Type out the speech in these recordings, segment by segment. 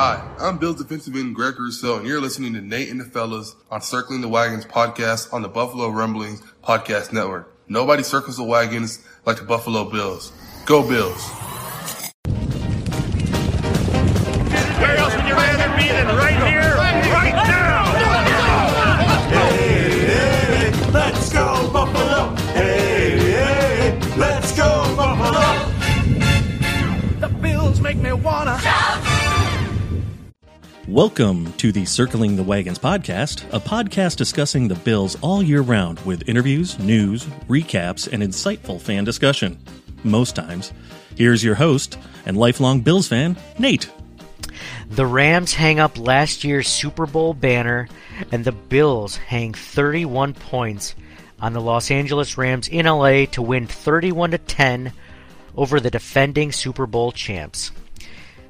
Hi, I'm Bills defensive end Greg Rousseau, and you're listening to Nate and the Fellas on Circling the Wagons podcast on the Buffalo Rumblings podcast network. Nobody circles the wagons like the Buffalo Bills. Go Bills! Welcome to the Circling the Wagons podcast, a podcast discussing the Bills all year round with interviews, news, recaps, and insightful fan discussion. Most times. Here's your host and lifelong Bills fan, Nate. The Rams hang up last year's Super Bowl banner, and the Bills hang 31 points on the Los Angeles Rams in LA to win 31 to 10 over the defending Super Bowl champs.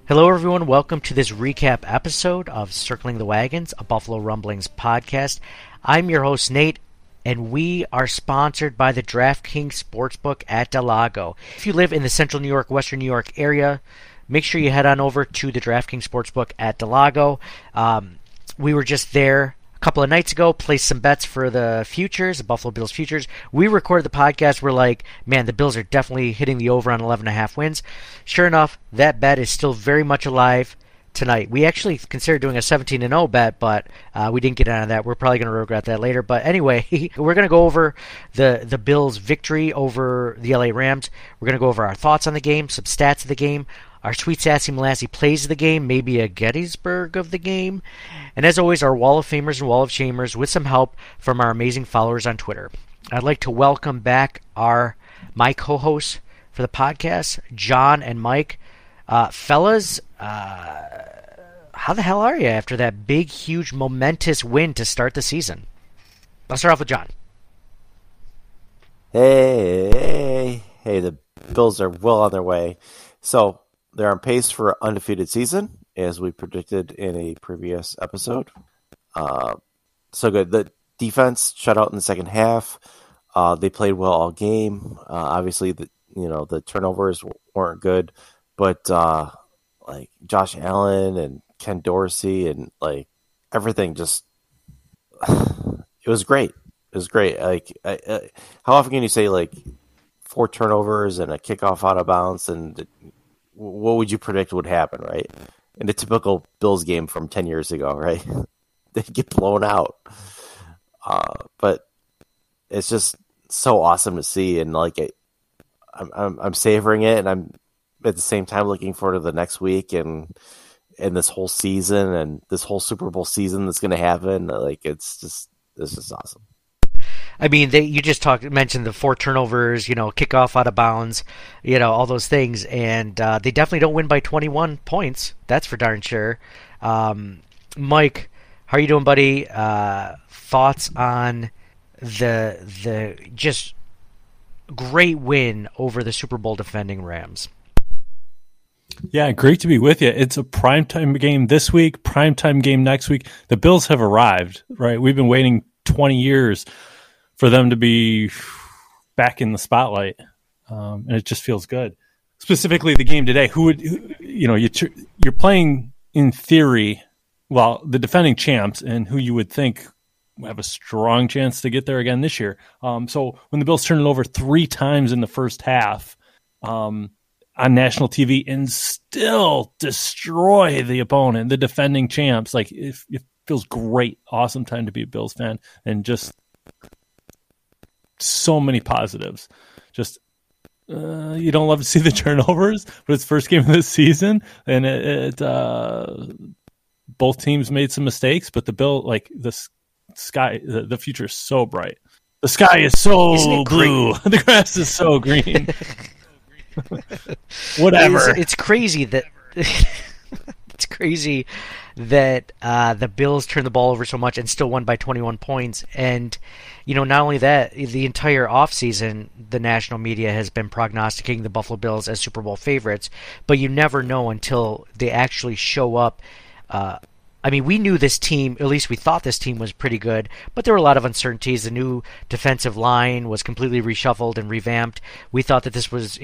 Hello, everyone. Welcome to this recap episode of Circling the Wagons, a Buffalo Rumblings podcast. I'm your host, Nate, and we are sponsored by the DraftKings Sportsbook at Del Lago. If you live in the central New York, western New York area, make sure you head on over to the DraftKings Sportsbook at Del Lago. Um, we were just there a couple of nights ago, placed some bets for the futures, the Buffalo Bills futures. We recorded the podcast. We're like, man, the Bills are definitely hitting the over on 11.5 wins. Sure enough, that bet is still very much alive tonight. We actually considered doing a 17 and 0 bet, but uh, we didn't get out of that. We're probably going to regret that later. But anyway, we're going to go over the the Bills' victory over the LA Rams. We're going to go over our thoughts on the game, some stats of the game, our sweet sassy Molassy plays the game, maybe a Gettysburg of the game, and as always, our Wall of Famers and Wall of Shamers with some help from our amazing followers on Twitter. I'd like to welcome back our my co-hosts for the podcast, John and Mike. Uh, fellas, uh, how the hell are you after that big, huge, momentous win to start the season? Let's start off with John. Hey, hey, hey, the Bills are well on their way. So they're on pace for an undefeated season, as we predicted in a previous episode. Uh, so good. The defense shut out in the second half. Uh, they played well all game. Uh, obviously, the you know the turnovers weren't good, but uh, like Josh Allen and Ken Dorsey and like everything just it was great. It was great. Like, I, I, how often can you say like four turnovers and a kickoff out of bounds, and what would you predict would happen, right? In a typical Bills game from ten years ago, right? They'd get blown out. Uh, but it's just so awesome to see, and like it, I'm, I'm I'm savoring it, and I'm at the same time looking forward to the next week and and this whole season and this whole Super Bowl season that's going to happen. Like it's just it's just awesome. I mean, they you just talked mentioned the four turnovers, you know, kickoff out of bounds, you know, all those things, and uh, they definitely don't win by 21 points. That's for darn sure. Um, Mike, how are you doing, buddy? Uh, thoughts on the the just great win over the Super Bowl defending Rams? Yeah, great to be with you. It's a primetime game this week, primetime game next week. The Bills have arrived, right? We've been waiting 20 years for them to be back in the spotlight, um, and it just feels good. Specifically, the game today. Who would who, you know? You you're playing in theory, well, the defending champs, and who you would think have a strong chance to get there again this year. Um, so when the Bills turn it over three times in the first half. Um, on national TV and still destroy the opponent, the defending champs. Like it, feels great, awesome time to be a Bills fan, and just so many positives. Just uh, you don't love to see the turnovers, but it's first game of the season, and it, it uh, both teams made some mistakes, but the Bill like the sky, the, the future is so bright. The sky is so blue. the grass is so green. Whatever. It's, it's, crazy that it's crazy that uh, the Bills turned the ball over so much and still won by 21 points. And you know, not only that, the entire offseason, the national media has been prognosticating the Buffalo Bills as Super Bowl favorites, but you never know until they actually show up. Uh, I mean, we knew this team, at least we thought this team was pretty good, but there were a lot of uncertainties. The new defensive line was completely reshuffled and revamped. We thought that this was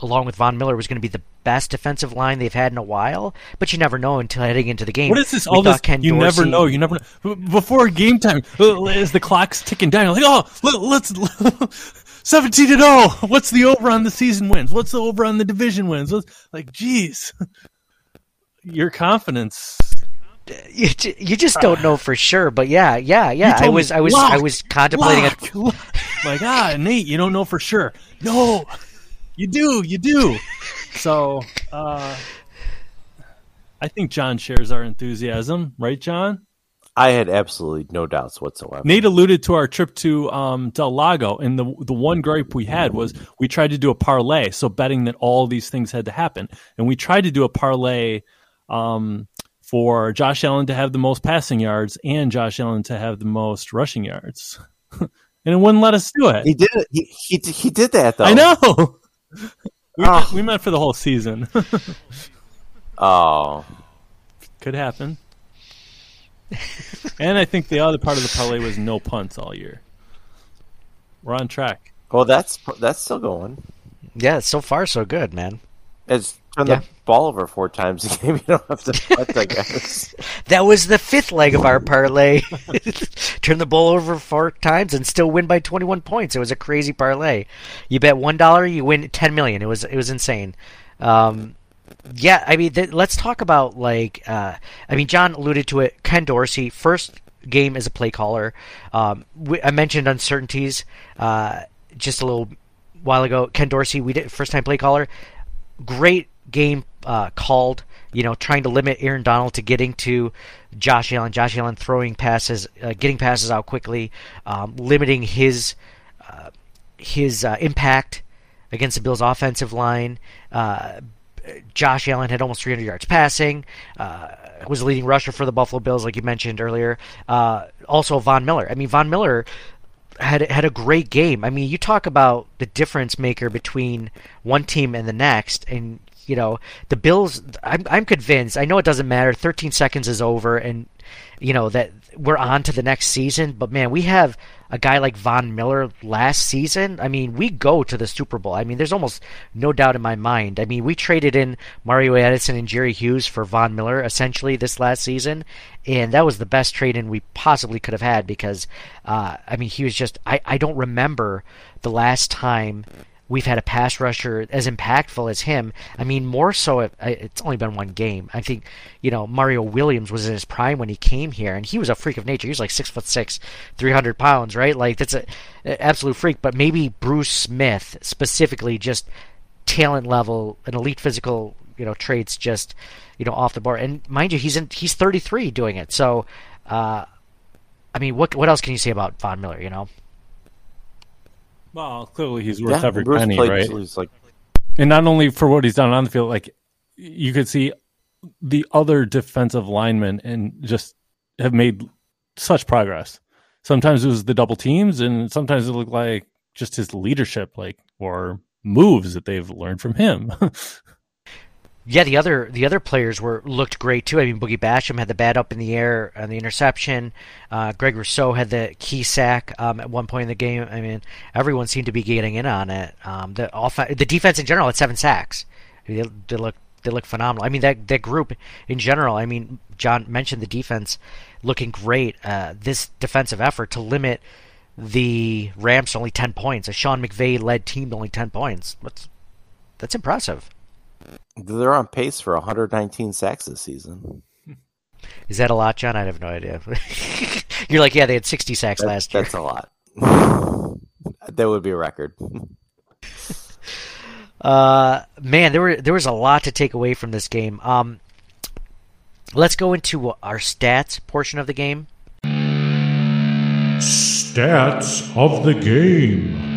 along with Von Miller, was going to be the best defensive line they've had in a while. But you never know until heading into the game. What is this? We All this? Ken you never know. You never know. Before game time, uh, as the clock's ticking down, you're like, oh, let, let's. 17 to 0. What's the over on the season wins? What's the over on the division wins? What's, like, geez. Your confidence. You, you just don't know for sure. But yeah, yeah, yeah. I was, I was, I was contemplating it. Lock, lock. Like, ah, Nate, you don't know for sure. No, you do. You do. So, uh, I think John shares our enthusiasm, right, John? I had absolutely no doubts whatsoever. Nate alluded to our trip to um, Del Lago, and the the one gripe we had was we tried to do a parlay, so betting that all these things had to happen, and we tried to do a parlay um, for Josh Allen to have the most passing yards and Josh Allen to have the most rushing yards, and it wouldn't let us do it. He did it. He, he he did that though. I know. We, oh. meant, we meant for the whole season. Oh, Could happen. and I think the other part of the parlay was no punts all year. We're on track. well, that's that's still going. Yeah, so far so good, man. It's turn Yeah. the ball over four times a game. You don't have to I guess. That was the fifth leg of our parlay. Turn the ball over four times and still win by 21 points. It was a crazy parlay. You bet one dollar, you win 10 million. It was it was insane. Um, yeah, I mean, th- let's talk about like, uh, I mean, John alluded to it. Ken Dorsey, first game as a play caller. Um, we, I mentioned uncertainties uh, just a little while ago. Ken Dorsey, we did first time play caller great game uh, called. You know, trying to limit Aaron Donald to getting to Josh Allen. Josh Allen throwing passes, uh, getting passes out quickly, um, limiting his uh, his uh, impact against the Bills' offensive line. Uh, Josh Allen had almost 300 yards passing. Uh, was leading rusher for the Buffalo Bills, like you mentioned earlier. Also, Von Miller. I mean, Von Miller had had a great game. I mean, you talk about the difference maker between one team and the next, and you know the Bills. I'm I'm convinced. I know it doesn't matter. 13 seconds is over, and you know that we're on to the next season. But man, we have a guy like Von Miller last season. I mean, we go to the Super Bowl. I mean, there's almost no doubt in my mind. I mean, we traded in Mario Addison and Jerry Hughes for Von Miller essentially this last season, and that was the best trade in we possibly could have had because, uh, I mean, he was just. I I don't remember the last time we've had a pass rusher as impactful as him. I mean, more so, it, it's only been one game. I think, you know, Mario Williams was in his prime when he came here, and he was a freak of nature. He was like six foot six, three hundred pounds, right? Like that's a, a absolute freak. But maybe Bruce Smith specifically, just talent level, an elite physical, you know, traits, just you know, off the board. And mind you, he's in he's thirty three doing it. So, uh, I mean, what what else can you say about Von Miller? You know. Well, clearly he's worth yeah, every Bruce penny, right? like, and not only for what he's done on the field, like you could see the other defensive linemen and just have made such progress. Sometimes it was the double teams, and sometimes it looked like just his leadership, like or moves that they've learned from him. Yeah, the other the other players were looked great too. I mean, Boogie Basham had the bat up in the air on the interception. Uh, Greg Rousseau had the key sack um, at one point in the game. I mean, everyone seemed to be getting in on it. Um, the off- the defense in general had seven sacks. They, they look they look phenomenal. I mean, that that group in general. I mean, John mentioned the defense looking great. Uh, this defensive effort to limit the Rams to only ten points, a Sean McVay led team to only ten points. That's that's impressive. They're on pace for 119 sacks this season. Is that a lot, John? I have no idea. You're like, yeah, they had 60 sacks That- last year. That's a lot. that would be a record. Uh, man, there were there was a lot to take away from this game. Um, let's go into our stats portion of the game. Stats of the game.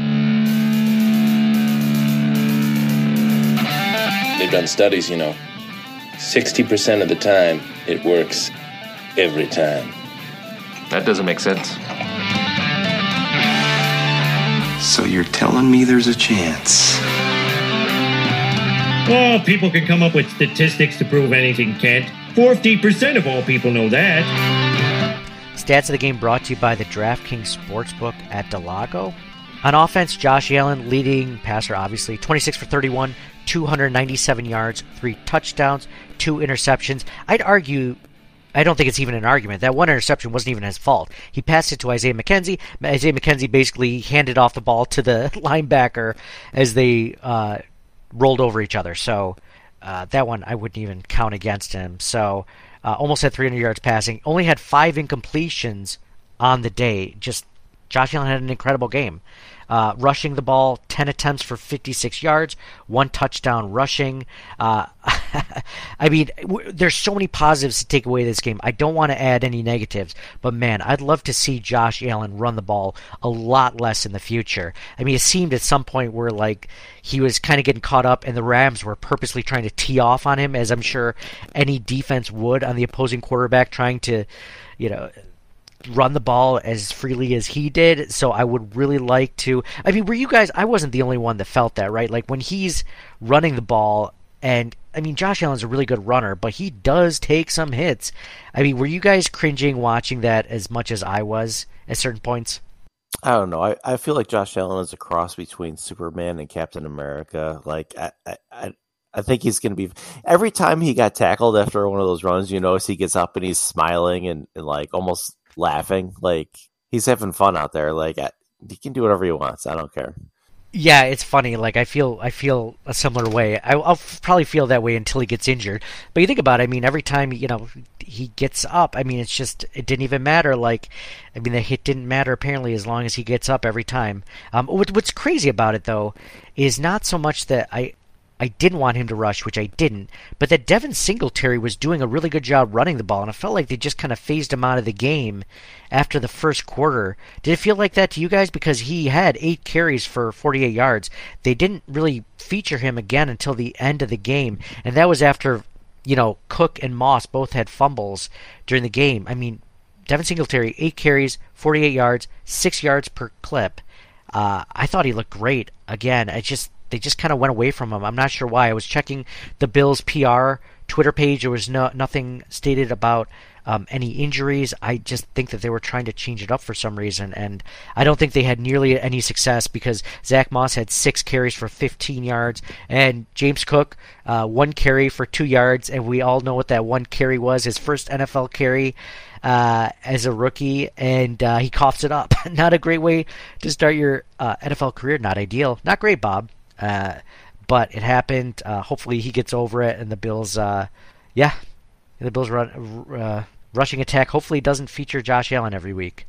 Done studies, you know. 60% of the time, it works every time. That doesn't make sense. So you're telling me there's a chance? Oh, people can come up with statistics to prove anything, Kent. 40% of all people know that. Stats of the game brought to you by the DraftKings Sportsbook at Del Lago. On offense, Josh Allen leading passer, obviously 26 for 31, 297 yards, three touchdowns, two interceptions. I'd argue I don't think it's even an argument. That one interception wasn't even his fault. He passed it to Isaiah McKenzie. Isaiah McKenzie basically handed off the ball to the linebacker as they uh, rolled over each other. So uh, that one I wouldn't even count against him. So uh, almost had 300 yards passing. Only had five incompletions on the day. Just Josh Allen had an incredible game. Uh, rushing the ball, 10 attempts for 56 yards, one touchdown rushing. Uh, I mean, w- there's so many positives to take away this game. I don't want to add any negatives, but man, I'd love to see Josh Allen run the ball a lot less in the future. I mean, it seemed at some point where like he was kind of getting caught up, and the Rams were purposely trying to tee off on him, as I'm sure any defense would on the opposing quarterback, trying to, you know run the ball as freely as he did. So I would really like to. I mean, were you guys? I wasn't the only one that felt that, right? Like when he's running the ball, and I mean, Josh Allen's a really good runner, but he does take some hits. I mean, were you guys cringing watching that as much as I was at certain points? I don't know. I, I feel like Josh Allen is a cross between Superman and Captain America. Like I I, I think he's going to be every time he got tackled after one of those runs. You notice he gets up and he's smiling and, and like almost laughing. Like he's having fun out there. Like he can do whatever he wants. I don't care. Yeah, it's funny. Like I feel, I feel a similar way. I, will probably feel that way until he gets injured. But you think about it. I mean, every time you know he gets up, I mean, it's just it didn't even matter. Like, I mean, the hit didn't matter apparently as long as he gets up every time. Um, what, what's crazy about it though is not so much that I I didn't want him to rush, which I didn't, but that Devin Singletary was doing a really good job running the ball, and I felt like they just kind of phased him out of the game after the first quarter. Did it feel like that to you guys? Because he had eight carries for 48 yards. They didn't really feature him again until the end of the game, and that was after, you know, Cook and Moss both had fumbles during the game. I mean, Devin Singletary, eight carries, 48 yards, six yards per clip. Uh, I thought he looked great. Again, I just they just kind of went away from him. I'm not sure why. I was checking the Bills PR Twitter page. There was no nothing stated about um, any injuries. I just think that they were trying to change it up for some reason, and I don't think they had nearly any success because Zach Moss had six carries for 15 yards, and James Cook uh, one carry for two yards, and we all know what that one carry was. His first NFL carry. Uh, as a rookie, and uh, he coughs it up. not a great way to start your uh, NFL career. Not ideal. Not great, Bob. Uh, but it happened. Uh, hopefully he gets over it, and the Bills, uh, yeah, the Bills run, uh, rushing attack hopefully doesn't feature Josh Allen every week.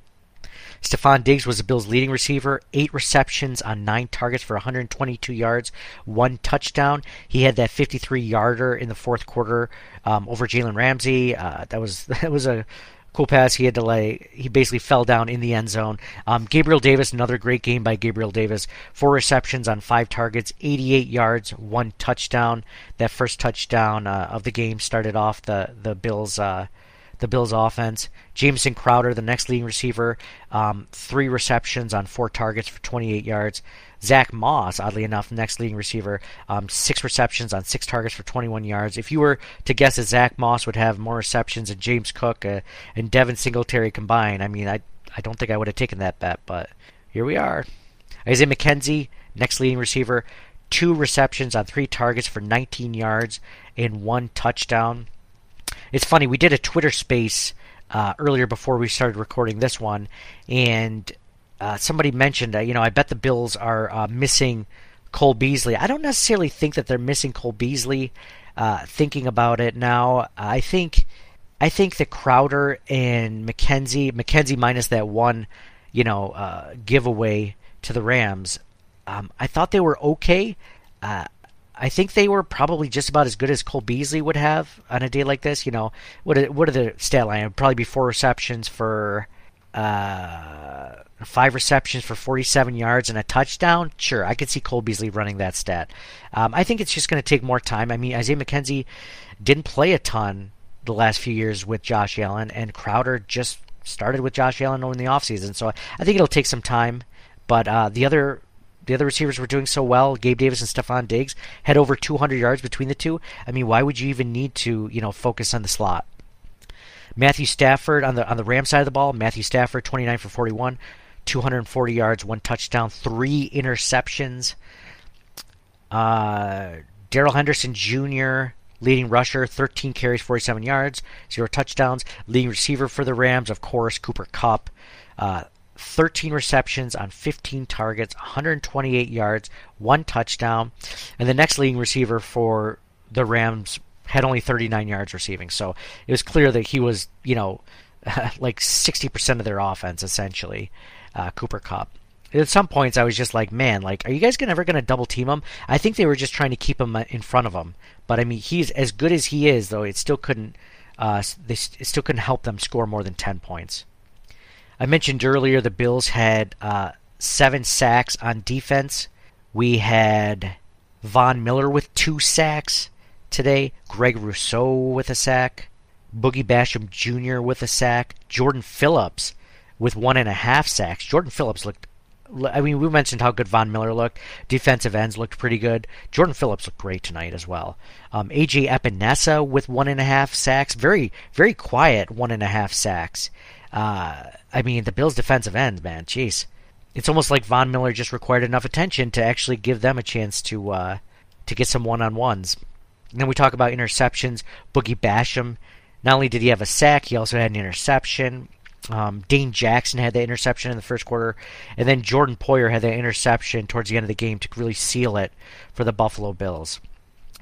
Stefon Diggs was the Bills' leading receiver, eight receptions on nine targets for 122 yards, one touchdown. He had that 53-yarder in the fourth quarter um, over Jalen Ramsey. Uh, that was that was a cool pass. He had to lay. He basically fell down in the end zone. Um, Gabriel Davis, another great game by Gabriel Davis. Four receptions on five targets, 88 yards, one touchdown. That first touchdown uh, of the game started off the the Bills. Uh, the Bills offense. Jameson Crowder, the next leading receiver, um, three receptions on four targets for 28 yards. Zach Moss, oddly enough, next leading receiver, um, six receptions on six targets for 21 yards. If you were to guess that Zach Moss would have more receptions than James Cook uh, and Devin Singletary combined, I mean, I I don't think I would have taken that bet, but here we are. Isaiah McKenzie, next leading receiver, two receptions on three targets for 19 yards and one touchdown. It's funny, we did a Twitter space uh, earlier before we started recording this one, and uh, somebody mentioned, uh, you know, I bet the Bills are uh, missing Cole Beasley. I don't necessarily think that they're missing Cole Beasley. Uh, thinking about it now, I think, I think that Crowder and McKenzie, McKenzie minus that one, you know, uh, giveaway to the Rams. Um, I thought they were okay. Uh, I think they were probably just about as good as Cole Beasley would have on a day like this. You know, what are, what are the stat line? Probably be four receptions for uh, five receptions for 47 yards and a touchdown. Sure, I could see Cole Beasley running that stat. Um, I think it's just going to take more time. I mean, Isaiah McKenzie didn't play a ton the last few years with Josh Allen, and Crowder just started with Josh Allen in the offseason. So I think it'll take some time. But uh, the other the other receivers were doing so well. Gabe Davis and Stefon Diggs had over 200 yards between the two. I mean, why would you even need to, you know, focus on the slot? Matthew Stafford on the on the Ram side of the ball. Matthew Stafford, 29 for 41, 240 yards, one touchdown, three interceptions. Uh, Darrell Henderson Jr., leading rusher, 13 carries, 47 yards, zero touchdowns. Leading receiver for the Rams, of course, Cooper Kupp. Uh, 13 receptions on 15 targets, 128 yards, one touchdown. And the next leading receiver for the Rams had only 39 yards receiving. So it was clear that he was, you know, like 60% of their offense, essentially, uh, Cooper Kupp. At some points, I was just like, man, like, are you guys ever going to double team him? I think they were just trying to keep him uh, in front of him. But I mean, he's as good as he is, though. It still couldn't. Uh, they it still couldn't help them score more than 10 points. I mentioned earlier the Bills had uh, seven sacks on defense. We had Von Miller with two sacks today. Greg Rousseau with a sack. Boogie Basham Jr. with a sack. Jordan Phillips with one and a half sacks. Jordan Phillips looked. I mean, we mentioned how good Von Miller looked. Defensive ends looked pretty good. Jordan Phillips looked great tonight as well. Um, AJ Epenesa with one and a half sacks. Very, very quiet one and a half sacks. Uh, I mean, the Bills' defensive end, man, jeez. It's almost like Von Miller just required enough attention to actually give them a chance to uh, to get some one on ones. And then we talk about interceptions. Boogie Basham, not only did he have a sack, he also had an interception. Um, Dane Jackson had the interception in the first quarter, and then Jordan Poyer had the interception towards the end of the game to really seal it for the Buffalo Bills.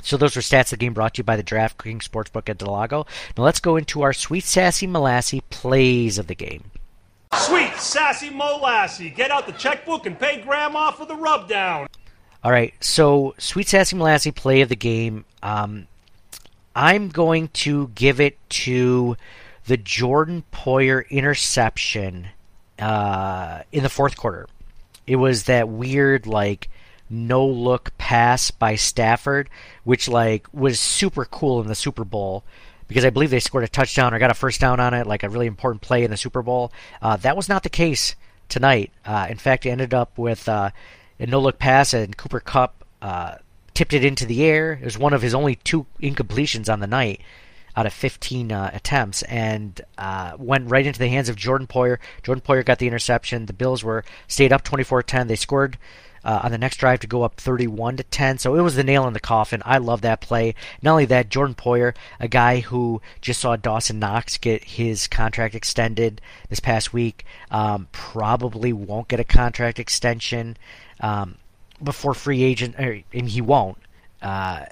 So those were stats of the game brought to you by the DraftKings Sportsbook at Del Lago. Now let's go into our sweet sassy molassy plays of the game. Sweet sassy molassy. Get out the checkbook and pay grandma for the rubdown. All right, so sweet sassy molassy play of the game. Um, I'm going to give it to the Jordan Poyer interception uh, in the fourth quarter. It was that weird like no look pass by Stafford, which like was super cool in the Super Bowl because I believe they scored a touchdown or got a first down on it, like a really important play in the Super Bowl. Uh, that was not the case tonight. Uh, in fact, it ended up with uh, a no look pass, and Cooper Kupp uh, tipped it into the air. It was one of his only two incompletions on the night out of 15 uh, attempts and uh, went right into the hands of Jordan Poyer. Jordan Poyer got the interception. The Bills were stayed up 24-10. They scored uh, on the next drive to go up 31 to 10. So it was the nail in the coffin. I love that play. Not only that, Jordan Poyer, a guy who just saw Dawson Knox get his contract extended this past week, um, probably won't get a contract extension um, before free agent, or, and he won't. Uh,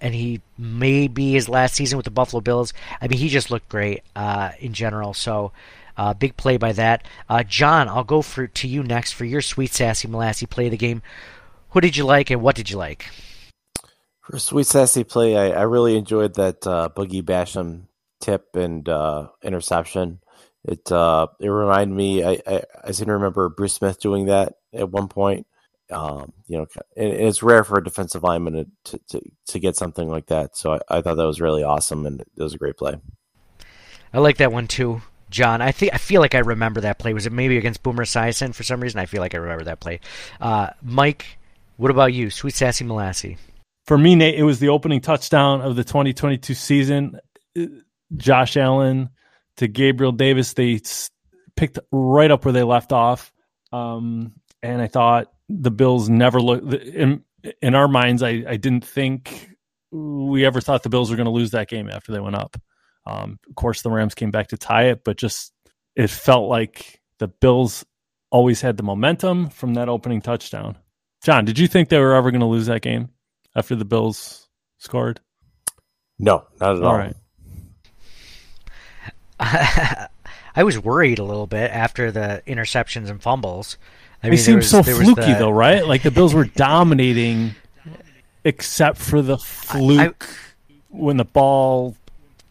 and he may be his last season with the Buffalo Bills. I mean, he just looked great uh, in general. So uh, big play by that. Uh, John, I'll go for to you next for your sweet sassy molassy play of the game. Who did you like and what did you like? For sweet sassy play, I, I really enjoyed that uh, Boogie Basham tip and uh, interception. It uh, it reminded me. I, I, I seem to remember Bruce Smith doing that at one point. Um, you know, and it's rare for a defensive lineman to, to, to get something like that. So I, I thought that was really awesome, and it was a great play. I like that one too. John. I think I feel like I remember that play. Was it maybe against Boomer Esiason for some reason? I feel like I remember that play. Uh, Mike, what about you? Sweet Sassy Molassy. For me, Nate, it was the opening touchdown of the 2022 season. Josh Allen to Gabriel Davis. They picked right up where they left off. Um, and I thought the Bills never looked in, in our minds. I, I didn't think we ever thought the Bills were going to lose that game after they went up. Um, of course, the Rams came back to tie it, but just it felt like the Bills always had the momentum from that opening touchdown. John, did you think they were ever going to lose that game after the Bills scored? No, not at all. All right. I was worried a little bit after the interceptions and fumbles. I they seemed so fluky, the... though, right? Like the Bills were dominating, except for the fluke I, when the ball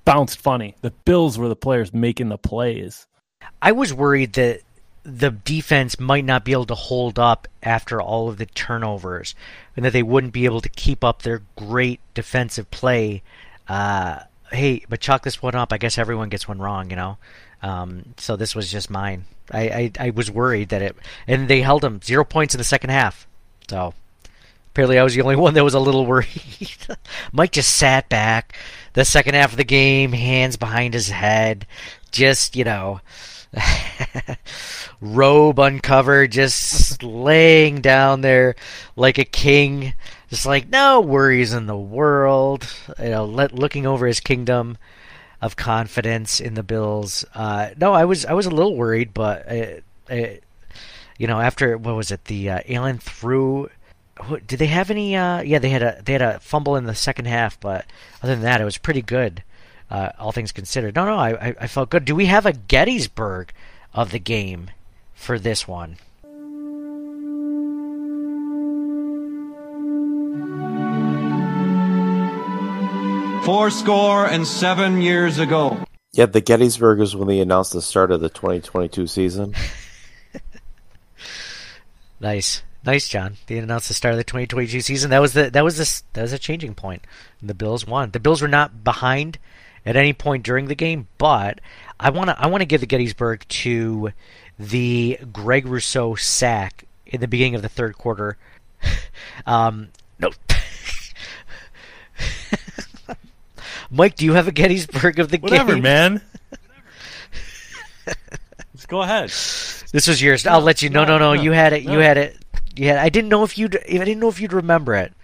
bounced funny. The Bills were the players making the plays. I was worried that the defense might not be able to hold up after all of the turnovers, and that they wouldn't be able to keep up their great defensive play. Uh, hey, but chalk this one up. I guess everyone gets one wrong, you know. Um, so this was just mine. I, I, I was worried that it, and they held them zero points in the second half. So apparently, I was the only one that was a little worried. Mike just sat back, the second half of the game, hands behind his head, just, you know. robe uncovered, just laying down there like a king, just like no worries in the world. You know, let, looking over his kingdom of confidence in the Bills. Uh, no, I was I was a little worried, but it, it, you know, after what was it? The uh, Allen threw. Who- Did they have any? Uh, yeah, they had a they had a fumble in the second half, but other than that, it was pretty good. Uh, all things considered. No, no, I, I I felt good. Do we have a Gettysburg of the game for this one? Four score and seven years ago. Yeah, the Gettysburg is when they announced the start of the 2022 season. Nice, nice, John. They announced the start of the 2022 season. That was the that was this that was a changing point. The Bills won. The Bills were not behind at any point during the game, but I want to I want to give the Gettysburg to the Greg Rousseau sack in the beginning of the third quarter. um, no. Mike, do you have a Gettysburg of the Whatever, game? man. Go ahead. This was yours. I'll let you. No, no, no. no, You had it. You had it. Had. I didn't know if you'd. I didn't know if you'd remember it. Do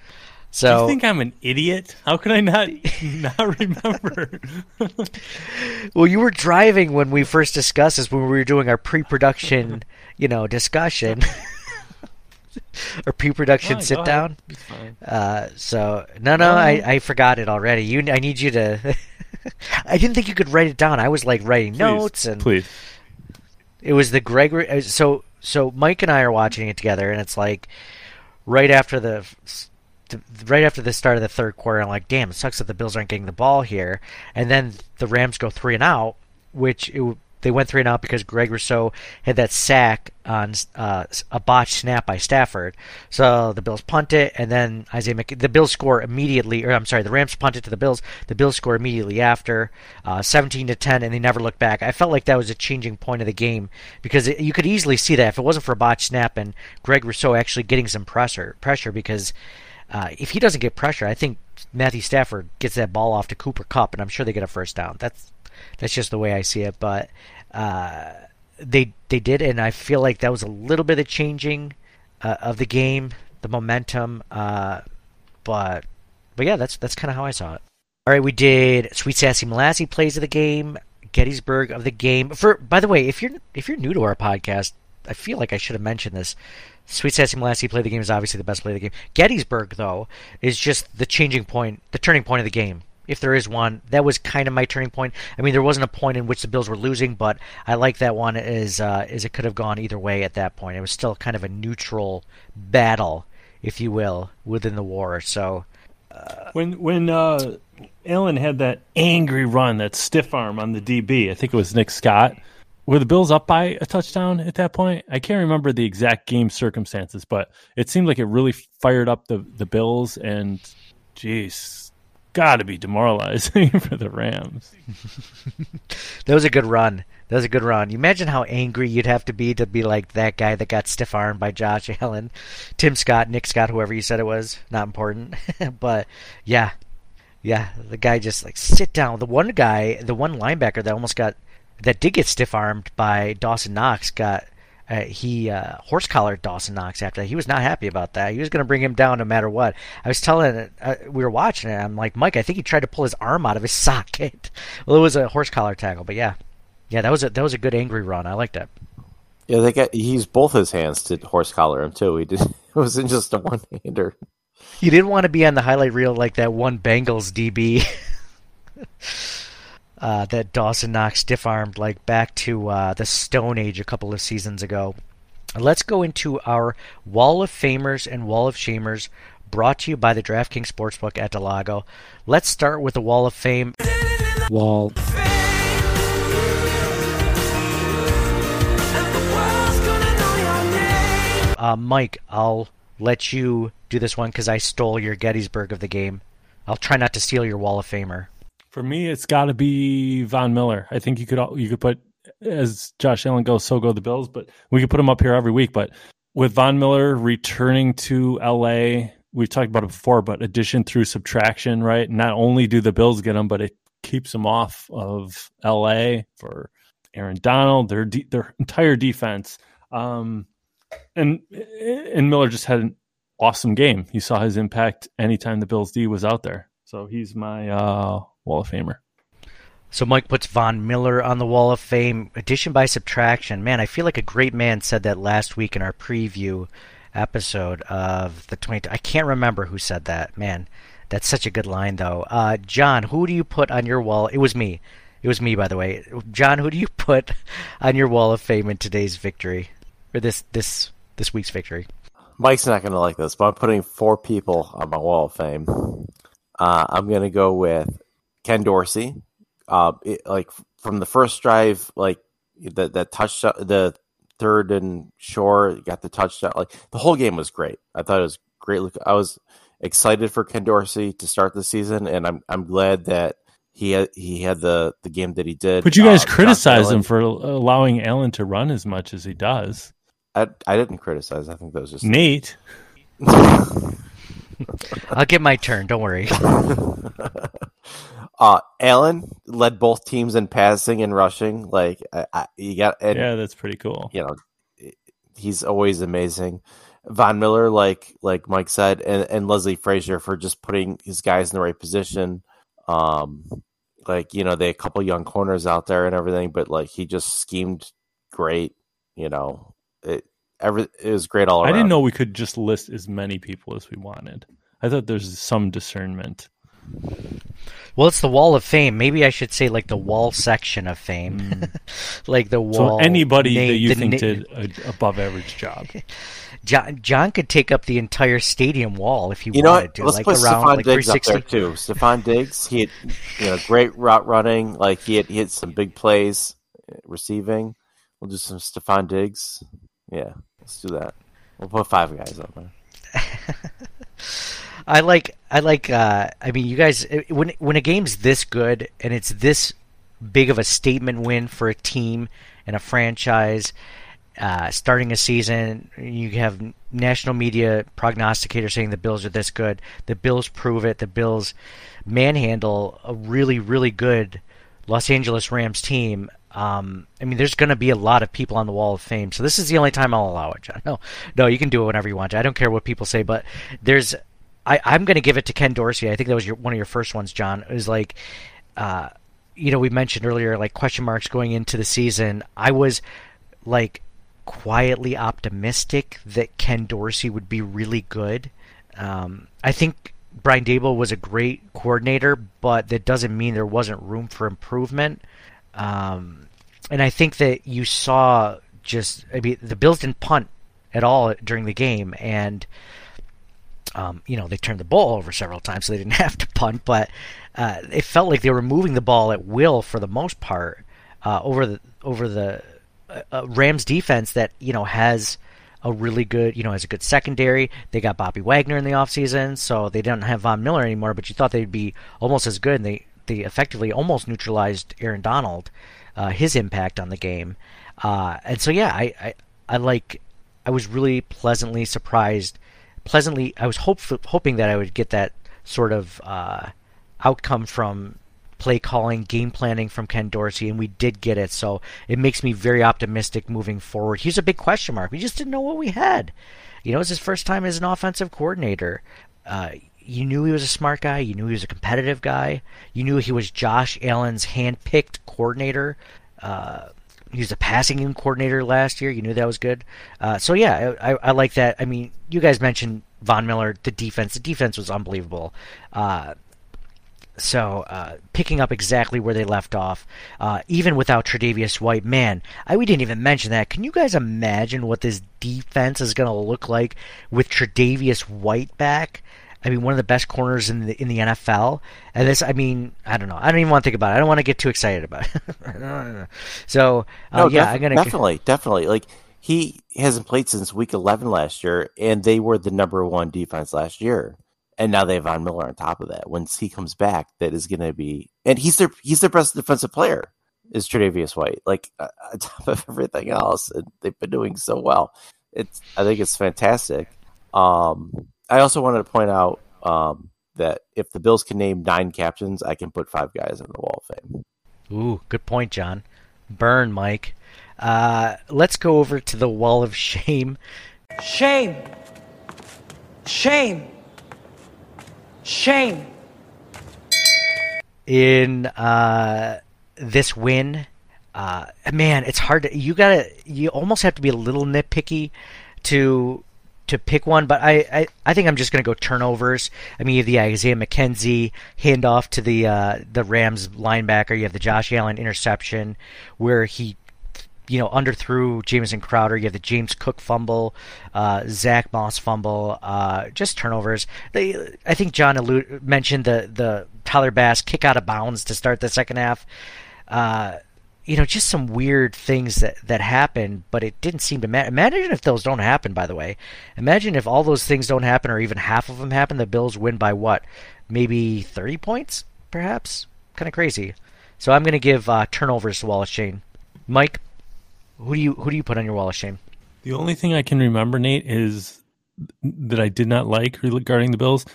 So you think I'm an idiot? How could I not not remember? Well, you were driving when we first discussed this when we were doing our pre-production, you know, discussion. or pre-production sit ahead. down. Uh, so no, no, I, I forgot it already. You, I need you to. I didn't think you could write it down. I was like writing Please, notes and please. it was the Gregory. uh, So so Mike and I are watching it together, and it's like right after the. Right after the start of the third quarter, I'm like, "Damn, it sucks that the Bills aren't getting the ball here." And then the Rams go three and out, which it, they went three and out because Greg Rousseau had that sack on uh, a botched snap by Stafford. So the Bills punt it, and then Isaiah Mc- the Bills score immediately. Or I'm sorry, the Rams punt it to the Bills. The Bills score immediately after, uh, 17 to 10, and they never looked back. I felt like that was a changing point of the game because it, you could easily see that if it wasn't for a botched snap and Greg Rousseau actually getting some pressure, pressure because. Uh, if he doesn't get pressure, I think Matthew Stafford gets that ball off to Cooper Kupp, and I'm sure they get a first down. That's that's just the way I see it. But uh, they they did, and I feel like that was a little bit of changing uh, of the game, the momentum. Uh, but but yeah, that's that's kind of how I saw it. All right, we did Sweet Sassy Molassie plays of the game, Gettysburg of the game. For by the way, if you're if you're new to our podcast, I feel like I should have mentioned this. Sweet Sassy Molassie play the game is obviously the best play of the game. Gettysburg though is just the changing point, the turning point of the game. If there is one, that was kind of my turning point. I mean, there wasn't a point in which the Bills were losing, but I like that one as uh, as it could have gone either way at that point. It was still kind of a neutral battle, if you will, within the war. So When when uh, Allen had that angry run, that stiff arm on the DB, I think it was Nick Scott. Were the Bills up by a touchdown at that point? I can't remember the exact game circumstances, but it seemed like it really fired up the the Bills, and jeez, got to be demoralizing for the Rams. that was a good run. That was a good run. You imagine how angry you'd have to be to be like that guy that got stiff armed by Josh Allen, Tim Scott, Nick Scott, whoever you said it was. Not important, but yeah, yeah. The guy just like sit down. The one guy, the one linebacker that almost got that did get stiff armed by Dawson Knox got. Uh, he uh, horse collared Dawson Knox after that. He was not happy about that. He was going to bring him down no matter what. I was telling, uh, we were watching it. I'm like, Mike, I think he tried to pull his arm out of his socket. Well, it was a horse collar tackle, but yeah, yeah, that was a that was a good angry run. I liked that. Yeah, they got. He used both his hands to horse collar him too. He did. It wasn't just a one hander. You didn't want to be on the highlight reel like that one Bengals DB uh, that Dawson Knox stiff armed like back to uh, the Stone Age a couple of seasons ago. Let's go into our Wall of Famers and Wall of Shamers brought to you by the DraftKings Sportsbook at Del Lago. Let's start with the Wall of Fame. Wall. Uh, Mike, I'll let you do this one because I stole your Gettysburg of the game. I'll try not to steal your Wall of Famer. For me, it's got to be Von Miller. I think you could you could put as Josh Allen goes, so go the Bills. But we could put him up here every week. But with Von Miller returning to LA, we've talked about it before. But addition through subtraction, right? Not only do the Bills get him, but it keeps him off of LA for Aaron Donald, their de- their entire defense. Um, and and Miller just had an awesome game. You saw his impact anytime the Bills D was out there. So he's my uh, Wall of Famer. So Mike puts Von Miller on the Wall of Fame. Addition by subtraction. Man, I feel like a great man said that last week in our preview episode of the 20. I can't remember who said that. Man, that's such a good line, though. Uh, John, who do you put on your wall? It was me. It was me, by the way. John, who do you put on your Wall of Fame in today's victory, or this this this week's victory? Mike's not going to like this, but I'm putting four people on my Wall of Fame. Uh, I'm going to go with Ken Dorsey. Uh, it, like from the first drive, like that that touchdown, the third and short, got the touchdown. Like the whole game was great. I thought it was great. I was excited for Ken Dorsey to start the season, and I'm I'm glad that he had he had the the game that he did. But you guys Uh, criticize him for allowing Allen to run as much as he does. I I didn't criticize. I think that was just Nate, I'll get my turn. Don't worry. uh, Allen led both teams in passing and rushing. Like I, I, you got, and, yeah, that's pretty cool. you know, he's always amazing. Von Miller, like like Mike said, and, and Leslie Frazier for just putting his guys in the right position. Um, like you know, they had a couple young corners out there and everything, but like he just schemed great. You know, it every it was great all around. I didn't know we could just list as many people as we wanted. I thought there's some discernment. Well, it's the Wall of Fame. Maybe I should say like the Wall section of Fame, like the wall. So anybody na- that you think na- did an above average job. John, John could take up the entire stadium wall if he You wanted what? to, Let's like put around Stefon like Diggs up there too. Stefon Diggs, he had you know great route running. Like he had he had some big plays uh, receiving. We'll do some Stefon Diggs. Yeah, let's do that. We'll put five guys up there. I like I like uh I mean you guys when when a game's this good and it's this big of a statement win for a team and a franchise uh, starting a season you have national media prognosticators saying the Bills are this good the Bills prove it the Bills manhandle a really really good Los Angeles Rams team um, I mean, there's going to be a lot of people on the Wall of Fame, so this is the only time I'll allow it, John. No, no, you can do it whenever you want. I don't care what people say, but there's, I, I'm going to give it to Ken Dorsey. I think that was your one of your first ones, John. It was like, uh, you know, we mentioned earlier, like question marks going into the season. I was like quietly optimistic that Ken Dorsey would be really good. Um, I think Brian Daboll was a great coordinator, but that doesn't mean there wasn't room for improvement. Um, and I think that you saw just, I mean, the Bills didn't punt at all during the game, and um, you know they turned the ball over several times, so they didn't have to punt. But uh, it felt like they were moving the ball at will for the most part uh, over the over the uh, uh, Rams defense that you know has a really good you know has a good secondary. They got Bobby Wagner in the offseason, so they didn't have Von Miller anymore. But you thought they'd be almost as good, and they they effectively almost neutralized Aaron Donald, uh, his impact on the game. Uh, and so yeah, I, I I like I was really pleasantly surprised. Pleasantly, I was hope, hoping that I would get that sort of uh, outcome from play calling, game planning from Ken Dorsey, and we did get it. So it makes me very optimistic moving forward. He's a big question mark. We just didn't know what we had. You know, it's his first time as an offensive coordinator. Uh, you knew he was a smart guy. You knew he was a competitive guy. You knew he was Josh Allen's hand-picked coordinator. Uh, he was a passing game coordinator last year. You knew that was good. Uh, so yeah, I, I, I like that. I mean, you guys mentioned Von Miller, the defense. The defense was unbelievable. Uh, so uh, picking up exactly where they left off, uh, even without Tre'Davious White, man, I we didn't even mention that. Can you guys imagine what this defense is going to look like with Tre'Davious White back? I mean, one of the best corners in the in the NFL. And this, I mean, I don't know. I don't even want to think about it. I don't want to get too excited about it. so, uh, No, yeah, def- I'm gonna definitely, definitely. Like he hasn't played since week eleven last year, and they were the number one defense last year. And now they have Von Miller on top of that. Once he comes back, that is going to be, and he's their he's their best defensive player is Tre'Davious White. Like uh, on top of everything else, and they've been doing so well. It's I think it's fantastic. Um, I also wanted to point out um, that if the Bills can name nine captains, I can put five guys in the Wall of Fame. Ooh, good point, John. Burn, Mike. Uh, let's go over to the wall of shame. Shame. Shame. Shame. in uh, this win. Uh, man, it's hard to. You gotta. You almost have to be a little nitpicky to to pick one. But I, I, I think I'm just gonna go turnovers. I mean, you have the Isaiah McKenzie handoff to the uh, the Rams linebacker. You have the Josh Allen interception where he you know, underthrew Jameson Crowder. You have the James Cook fumble, uh, Zach Moss fumble, uh, just turnovers. They, I think John allude, mentioned the the Tyler Bass kick out of bounds to start the second half. You know, just some weird things that that happened, but it didn't seem to matter. Imagine if those don't happen. By the way, imagine if all those things don't happen, or even half of them happen. The Bills win by what? Maybe thirty points, perhaps. Kind of crazy. So I'm going to give uh, turnovers to wall of shame. Mike. Who do you who do you put on your wall of shame? The only thing I can remember, Nate, is that I did not like regarding the Bills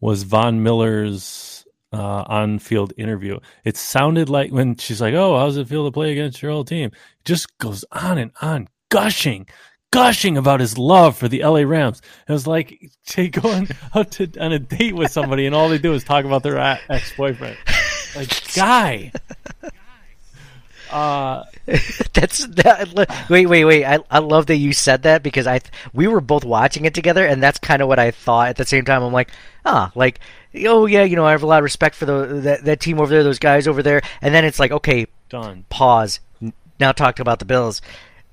was Von Miller's uh, on-field interview. It sounded like when she's like, "Oh, how's it feel to play against your old team?" It just goes on and on, gushing, gushing about his love for the LA Rams. It was like going out to, on a date with somebody, and all they do is talk about their ex-boyfriend. Like, guy. Uh, That's that, wait, wait, wait. I, I love that you said that because I we were both watching it together, and that's kind of what I thought. At the same time, I'm like, ah, like, oh yeah, you know, I have a lot of respect for the that, that team over there, those guys over there, and then it's like, okay, done. Pause. Now talk about the Bills.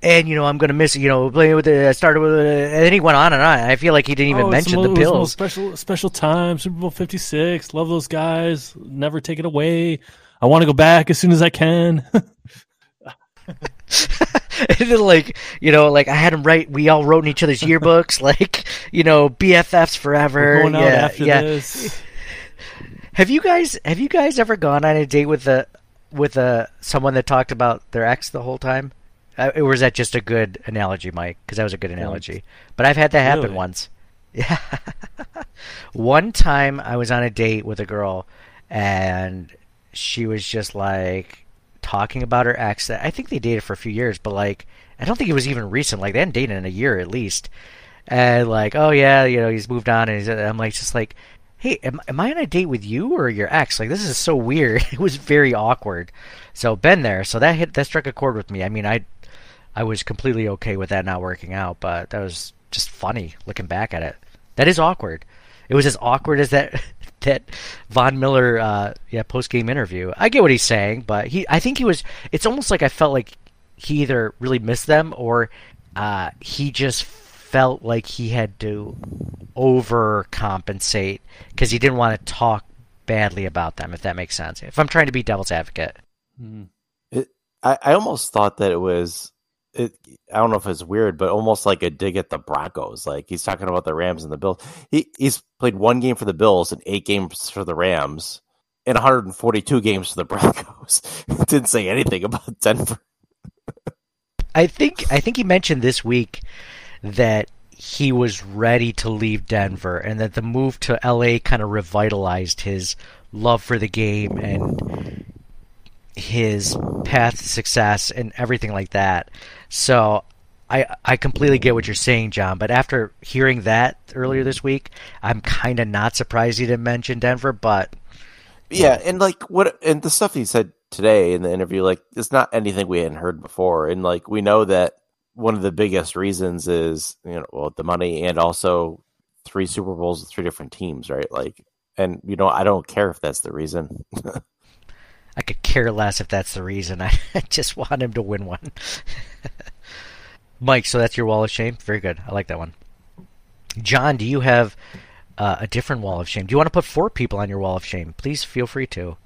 And you know I'm gonna miss you know playing with it. I started with it, and then he went on and on. I feel like he didn't even oh, mention the, the Bills. Special special time Super Bowl Fifty Six. Love those guys. Never take it away. I want to go back as soon as I can. Then, like you know, like I had him write. We all wrote in each other's yearbooks, like you know, BFFs forever. We're going out yeah, after yeah. this. Have you guys have you guys ever gone on a date with a with a someone that talked about their ex the whole time? Uh, or was that just a good analogy, Mike? Because that was a good analogy. But I've had that happen Really? once. Yeah. One time I was on a date with a girl and she was just like talking about her ex. I think they dated for a few years, but like I don't think it was even recent. Like they hadn't dated in a year at least. And like, oh yeah, you know, he's moved on and I'm like just like, "Hey, am, am I on a date with you or your ex? Like this is so weird." It was very awkward. So been there. So that hit that struck a chord with me. I mean, I I was completely okay with that not working out, but that was just funny looking back at it. That is awkward. It was as awkward as that that Von Miller uh, yeah post game interview. I get what he's saying, but he I think he was. It's almost like I felt like he either really missed them or uh, he just felt like he had to overcompensate because he didn't want to talk badly about them. If that makes sense. If I'm trying to be devil's advocate. It, I, I almost thought that it was. It, I don't know if it's weird, but almost like a dig at the Broncos. Like he's talking about the Rams and the Bills. He he's played one game for the Bills and eight games for the Rams, and 142 games for the Broncos. Didn't say anything about Denver. I think I think he mentioned this week that he was ready to leave Denver and that the move to LA kind of revitalized his love for the game and his path to success and everything like that. So I I completely get what you're saying, John, but after hearing that earlier this week, I'm kind of not surprised you didn't mention Denver, but Yeah, and like what and the stuff he said today in the interview, like it's not anything we hadn't heard before, and like we know that one of the biggest reasons is you know well the money and also three Super Bowls with three different teams, right? Like, and you know I don't care if that's the reason. I could care less if that's the reason. I just want him to win one. Mike, so that's your wall of shame. Very good. I like that one. John, do you have uh, a different wall of shame? Do you want to put four people on your wall of shame? Please feel free to.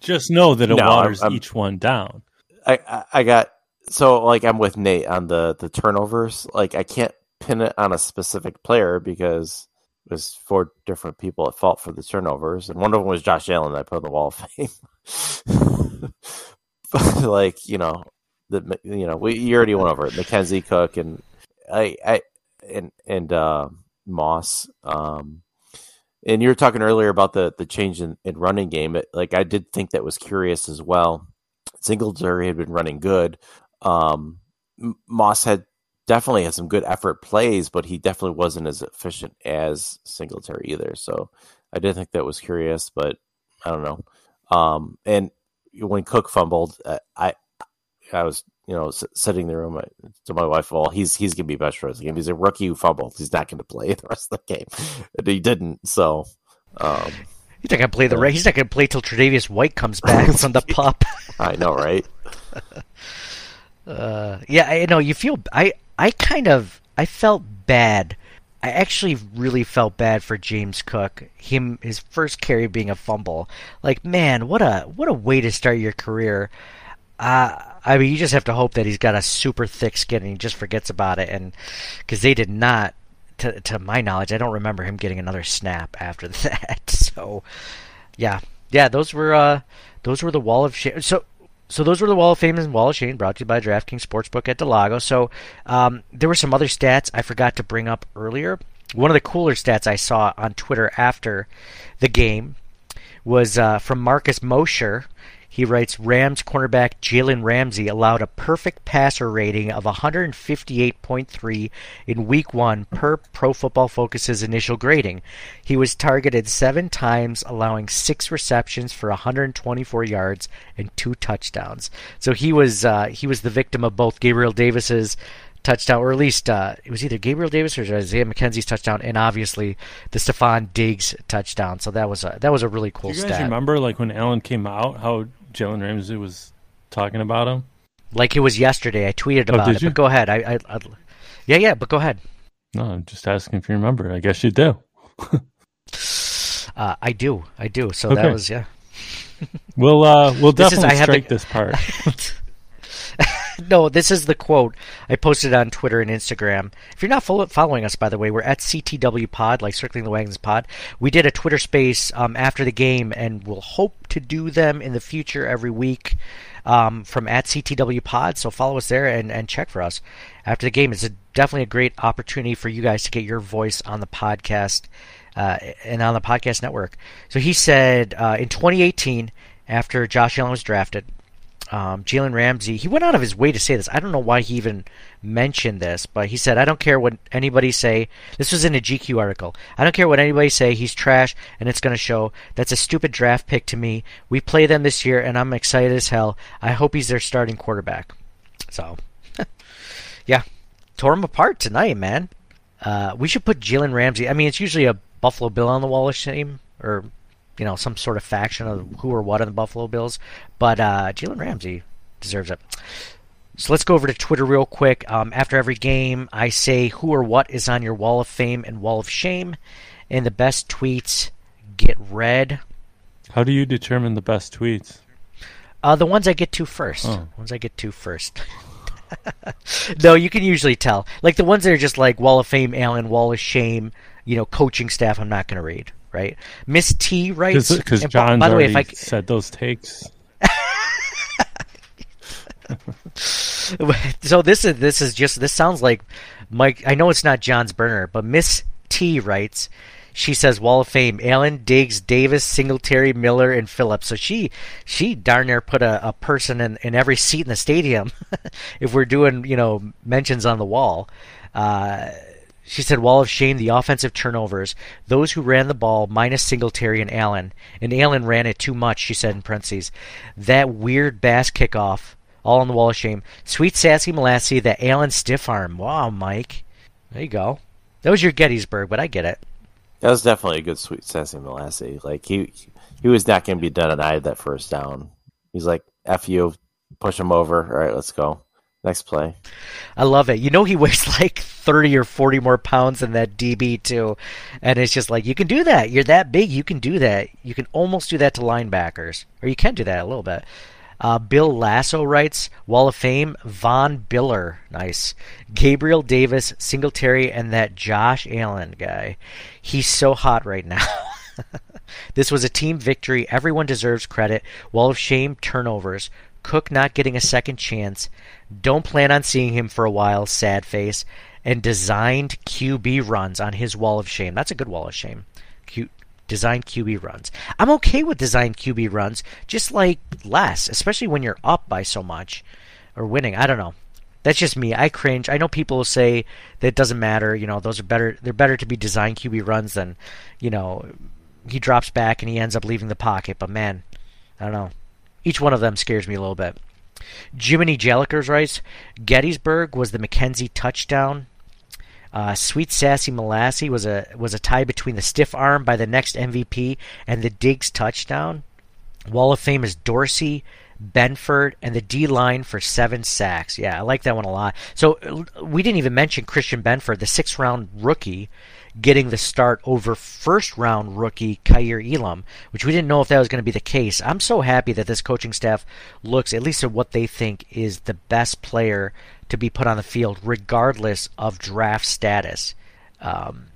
Just know that it No, waters I'm- each one down. I, I I got so like I'm with Nate on the the turnovers. Like I can't pin it on a specific player because there's four different people at fault for the turnovers, and one of them was Josh Allen that I put on the Wall of Fame. But like you know, the you know we you already went over it. McKenzie Cook and I I and and uh, Moss. Um, and you were talking earlier about the the change in, in running game. It, like I did think that was curious as well Singletary had been running good. Um, Moss had definitely had some good effort plays, but he definitely wasn't as efficient as Singletary either. So I did think that was curious, but I don't know. Um, and when Cook fumbled, uh, I I was you know sitting in the room uh, to my wife. Well, he's he's gonna be best for us game. He's a rookie who fumbled. He's not gonna play the rest of the game. And he didn't. So. Um, He's not gonna play the. He's not gonna play till Tre'Davious White comes back from the pup. I know, right? uh, yeah, I know. You feel. I I kind of. I felt bad. I actually really felt bad for James Cook. Him his first carry being a fumble. Like man, what a what a way to start your career. Uh, I mean, you just have to hope that he's got a super thick skin and he just forgets about it. And because they did not to to my knowledge, I don't remember him getting another snap after that. So, yeah, yeah, those were uh, those were the Wall of Shame. So. So those were the Wall of Fame and Wall of Shame brought to you by DraftKings Sportsbook at Del Lago. So um, there were some other stats I forgot to bring up earlier. One of the cooler stats I saw on Twitter after the game was uh, from Marcus Mosher, he writes Rams cornerback Jalen Ramsey allowed a perfect passer rating of 158.3 in week one per Pro Football Focus's initial grading. He was targeted seven times, allowing six receptions for 124 yards and two touchdowns. So he was uh, he was the victim of both Gabriel Davis's touchdown, or at least uh, it was either Gabriel Davis or Isaiah McKenzie's touchdown, and obviously the Stefon Diggs touchdown. So that was a that was a really cool Do you guys stat. remember like when Allen came out, how Jalen Ramsey was talking about him? Like it was yesterday. I tweeted Oh, about did it. you? But go ahead. I, I, I, yeah, yeah. But go ahead. No, I'm just asking if you remember. I guess you do. Uh, I do. I do. So Okay. that was yeah. We'll uh, we'll This is- definitely have the- strike this part. no, this is the quote I posted on Twitter and Instagram. If you're not follow- following us, by the way, we're at CTW Pod, like Circling the Wagons Pod. We did a Twitter space um, after the game, and we'll hope to do them in the future every week um, from at CTW Pod. So follow us there and, and check for us after the game. It's a, definitely a great opportunity for you guys to get your voice on the podcast uh, and on the podcast network. So he said uh, in 2018, after Josh Allen was drafted, um, Jalen Ramsey, he went out of his way to say this. I don't know why he even mentioned this, but he said, I don't care what anybody say. This was in a GQ article. I don't care what anybody say. He's trash, and it's going to show. That's a stupid draft pick to me. We play them this year, and I'm excited as hell. I hope he's their starting quarterback. So, yeah, tore him apart tonight, man. Uh, we should put Jalen Ramsey. I mean, it's usually a Buffalo Bill on the wall of shame, or you know, some sort of faction of who or what on the Buffalo Bills. But uh, Jalen Ramsey deserves it. So let's go over to Twitter real quick. Um, after every game, I say who or what is on your wall of fame and wall of shame, and the best tweets get read. How do you determine the best tweets? Uh, the ones I get to first. Oh. Ones I get to first. no, you can usually tell. Like the ones that are just like Wall of Fame, Allen, Wall of Shame, you know, coaching staff. I'm not going to read. Right? Miss T writes. Because and by- by the way, if I said those takes. so this is this is just this sounds like Mike. I know it's not John's burner, but Miss T writes. She says Wall of Fame: Allen, Diggs, Davis, Singletary, Miller, and Phillips. So she she darn near put a, a person in, in every seat in the stadium. if we're doing you know mentions on the wall. Uh, she said, Wall of Shame, the offensive turnovers. Those who ran the ball, minus Singletary and Allen. And Allen ran it too much, she said in parentheses. That weird Bass kickoff, all on the Wall of Shame. Sweet Sassy Molassie, the Allen stiff arm. Wow, Mike. There you go. That was your Gettysburg, but I get it. That was definitely a good sweet sassy Molassie. Like he he was not going to be denied that first down. He's like, "F you, push him over. All right, let's go. Next play." I love it. You know he weighs like 30 or 40 more pounds than that DB too. And it's just like you can do that. You're that big, you can do that. You can almost do that to linebackers. Or you can do that a little bit. Uh, Bill Lasso writes, Wall of Fame, Von Biller. Nice. Gabriel Davis, Singletary, and that Josh Allen guy. He's so hot right now. this was a team victory. Everyone deserves credit. Wall of Shame, turnovers. Cook not getting a second chance. Don't plan on seeing him for a while, sad face. And designed QB runs on his wall of shame. That's a good wall of shame. Q- design QB runs. I'm okay with design QB runs, just like less, especially when you're up by so much or winning. I don't know. That's just me. I cringe. I know people will say that it doesn't matter. You know, those are better. They're better to be design QB runs than, you know, he drops back and he ends up leaving the pocket. But man, I don't know. Each one of them scares me a little bit. Jiminy Jellikers writes, Gettysburg was the McKenzie touchdown. Uh, Sweet Sassy Molassie was a was a tie between the stiff arm by the next MVP and the Diggs touchdown. Wall of Fame is Dorsey, Benford, and the D line for seven sacks. Yeah, I like that one a lot. So we didn't even mention Christian Benford, the sixth round rookie, getting the start over first round rookie Kaiir Elam, which we didn't know if that was going to be the case. I'm so happy that this coaching staff looks at least at what they think is the best player to be put on the field, regardless of draft status. Um,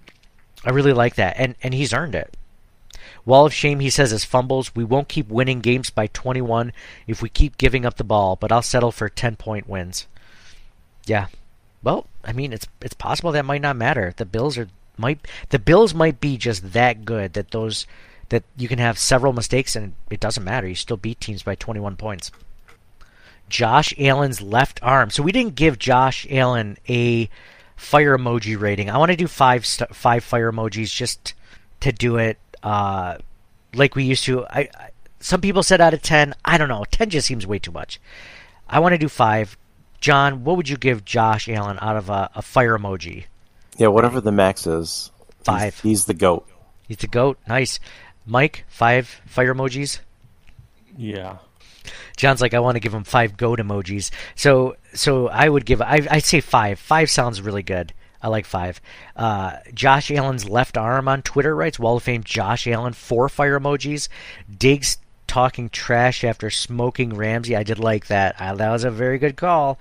I really like that, and and he's earned it. Wall of shame, he says, is fumbles. We won't keep winning games by 21 if we keep giving up the ball, but I'll settle for 10 point wins. Yeah. Well, I mean, it's it's possible that might not matter. The Bills are might the Bills might be just that good that those that you can have several mistakes and it doesn't matter. You still beat teams by 21 points. Josh Allen's left arm. So we didn't give Josh Allen a fire emoji rating. I want to do five st- five fire emojis just to do it uh, like we used to. I, I some people said out of 10. I don't know. 10 just seems way too much. I want to do 5. John, what would you give Josh Allen out of a, a fire emoji? Yeah, whatever the max is. Five. He's, he's the goat. He's the goat. Nice. Mike, five fire emojis. Yeah. John's like, I want to give him five goat emojis. So, so I would give. I, I'd say five. Five sounds really good. I like five. Uh, Josh Allen's left arm on Twitter writes Wall of Fame Josh Allen four fire emojis. Diggs talking trash after smoking Ramsey. I did like that. I, that was a very good call.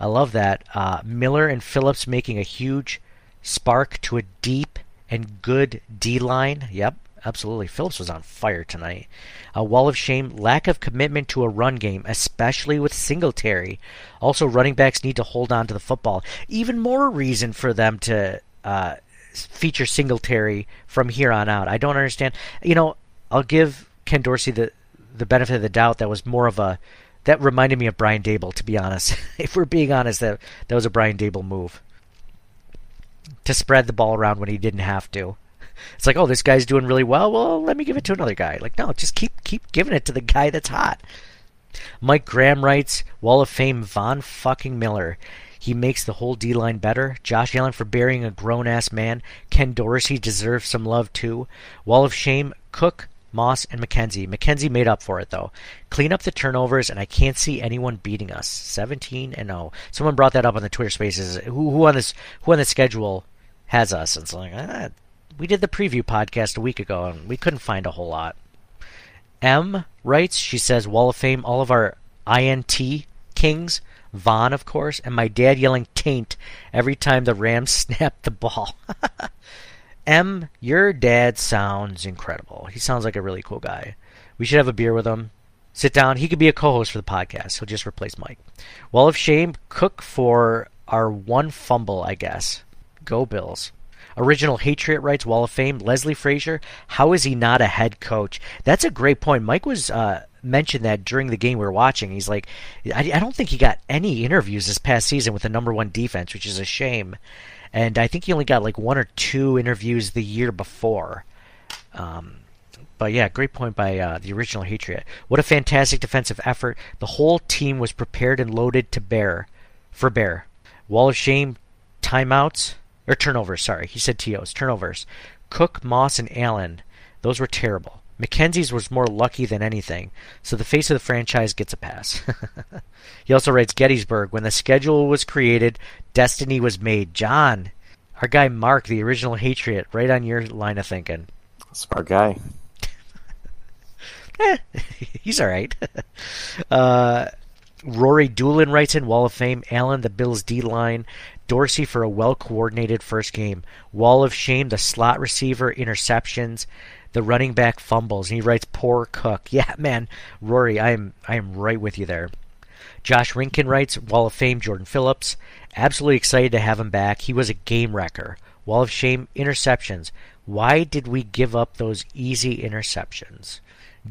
I love that. Uh, Miller and Phillips making a huge spark to a deep and good D line. Yep, absolutely. Phillips was on fire tonight. A wall of shame, lack of commitment to a run game, especially with Singletary. Also, running backs need to hold on to the football. Even more reason for them to uh, feature Singletary from here on out. I don't understand. You know, I'll give Ken Dorsey the the benefit of the doubt. That was more of a that reminded me of Brian Daboll. To be honest, if we're being honest, that that was a Brian Daboll move to spread the ball around when he didn't have to. It's like, oh, this guy's doing really well. Well, let me give it to another guy. Like, no, just keep keep giving it to the guy that's hot. Mike Graham writes, Wall of Fame Von fucking Miller. He makes the whole D line better. Josh Allen for burying a grown ass man. Ken Dorsey deserves some love too. Wall of Shame, Cook, Moss, and McKenzie. McKenzie made up for it though. Clean up the turnovers, and I can't see anyone beating us. 17 and 0. Someone brought that up on the Twitter Spaces. Who, who on this who on the schedule has us? And it's like ah, we did the preview podcast a week ago, and we couldn't find a whole lot. M writes, she says, Wall of Fame, all of our INT kings, Von, of course, and my dad yelling taint every time the Rams snapped the ball. M, your dad sounds incredible. He sounds like a really cool guy. We should have a beer with him. Sit down. He could be a co host for the podcast. He'll just replace Mike. Wall of Shame, Cook for our one fumble, I guess. Go Bills. Original Hatriot writes Wall of Fame. Leslie Frazier, how is he not a head coach? That's a great point. Mike was uh, mentioned that during the game we were watching. He's like, I, I don't think he got any interviews this past season with the number one defense, which is a shame. And I think he only got like one or two interviews the year before. Um, but yeah, great point by uh, the original Hatriot. What a fantastic defensive effort. The whole team was prepared and loaded to bear for bear. Wall of shame, timeouts or turnovers. Sorry, he said TOs. Turnovers. Cook, Moss, and Allen. Those were terrible. McKenzie's was more lucky than anything, so the face of the franchise gets a pass. he also writes Gettysburg. When the schedule was created, destiny was made. John, our guy Mark, the original Hatriot, right on your line of thinking. Smart guy. eh, he's all right. uh, Rory Doolin writes in Wall of Fame. Allen, the Bills D line. Dorsey for a well coordinated first game. Wall of Shame, the slot receiver, interceptions, the running back fumbles. And he writes, poor Cook. Yeah, man, Rory, I am I am right with you there. Josh Rinkin writes, Wall of Fame, Jordan Phillips. Absolutely excited to have him back. He was a game wrecker. Wall of Shame, interceptions. Why did we give up those easy interceptions?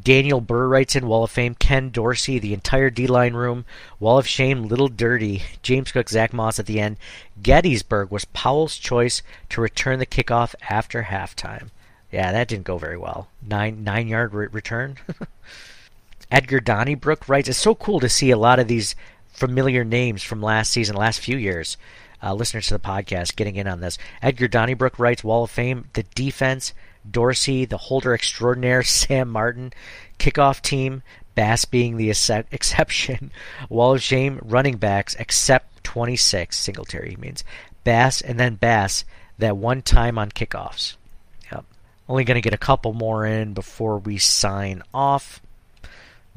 Daniel Burr writes in Wall of Fame, Ken Dorsey, the entire D line room, Wall of Shame, Little Dirty, James Cook, Zach Moss at the end. Gettysburg was Powell's choice to return the kickoff after halftime. Yeah, that didn't go very well. Nine nine yard re- return. Edgar Donnybrook writes, It's so cool to see a lot of these familiar names from last season, last few years. Uh, listeners to the podcast getting in on this. Edgar Donnybrook writes, Wall of Fame, the defense, Dorsey, the holder extraordinaire, Sam Martin, kickoff team, Bass being the ex- exception, Wall of Shame, running backs, except 26, Singletary means. Bass and then Bass, that one time on kickoffs. Only going to get a couple more in before we sign off.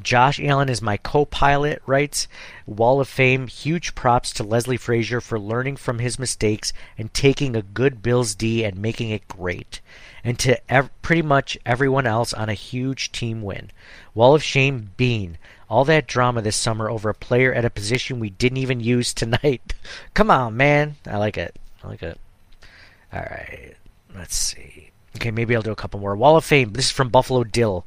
Josh Allen is my co pilot, writes Wall of Fame. Huge props to Leslie Frazier for learning from his mistakes and taking a good Bills D and making it great. And to ev- pretty much everyone else on a huge team win. Wall of Shame, Beane. All that drama this summer over a player at a position we didn't even use tonight. Come on, man. I like it. I like it. All right. Let's see. Okay, maybe I'll do a couple more. Wall of Fame. This is from Buffalo Dill.